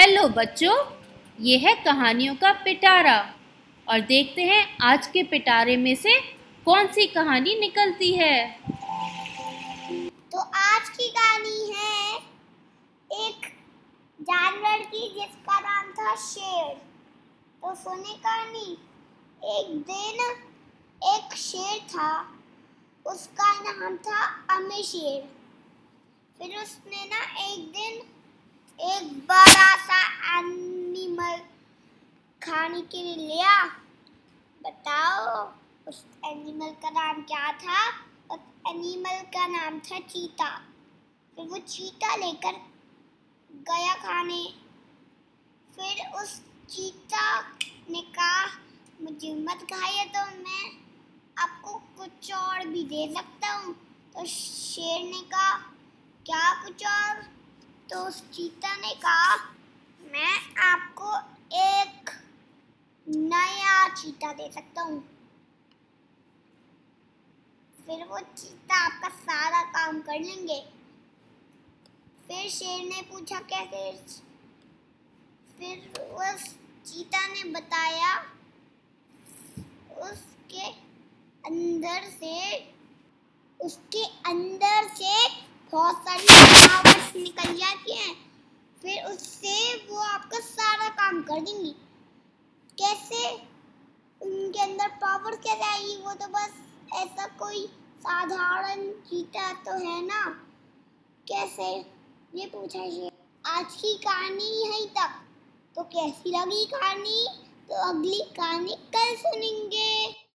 Hello बच्चों, ये है कहानियों का पिटारा। और देखते हैं आज के पिटारे में से कौन सी कहानी निकलती है। तो आज की कहानी है एक जानवर की, जिसका नाम था शेर। तो सुने कहानी? एक दिन एक शेर था, उसका नाम था अमी शेर। फिर उसने ना एक दिन एक बड़ा सा एनिमल खाने के लिए लिया। बताओ, उस एनिमल का नाम क्या था? उस एनिमल का नाम था चीता। फिर वो चीता लेकर गया खाने। फिर उस चीता ने कहा, मुझे मत खाइए तो मैं आपको कुछ और भी दे सकता हूँ। तो शेर ने कहा, क्या कुछ और? तो उस चीता ने कहा मैं आपको एक नया चीता दे सकता हूँ। फिर वो चीता आपका सारा काम कर लेंगे। फिर शेर ने पूछा, कैसे फिर उस चीता ने बताया, उसके अंदर से, उसके अंदर से बहुत सारी पावर्स निकल जाती हैं। फिर उससे वो आपका सारा काम कर देंगी। कैसे पावर क्या आएगी वो तो बस ऐसा कोई साधारण चीता तो है ना? कैसे? ये पूछा ये। आज की कहानी यहीं तक। तो कैसी लगी कहानी? तो अगली कहानी कल सुनेंगे।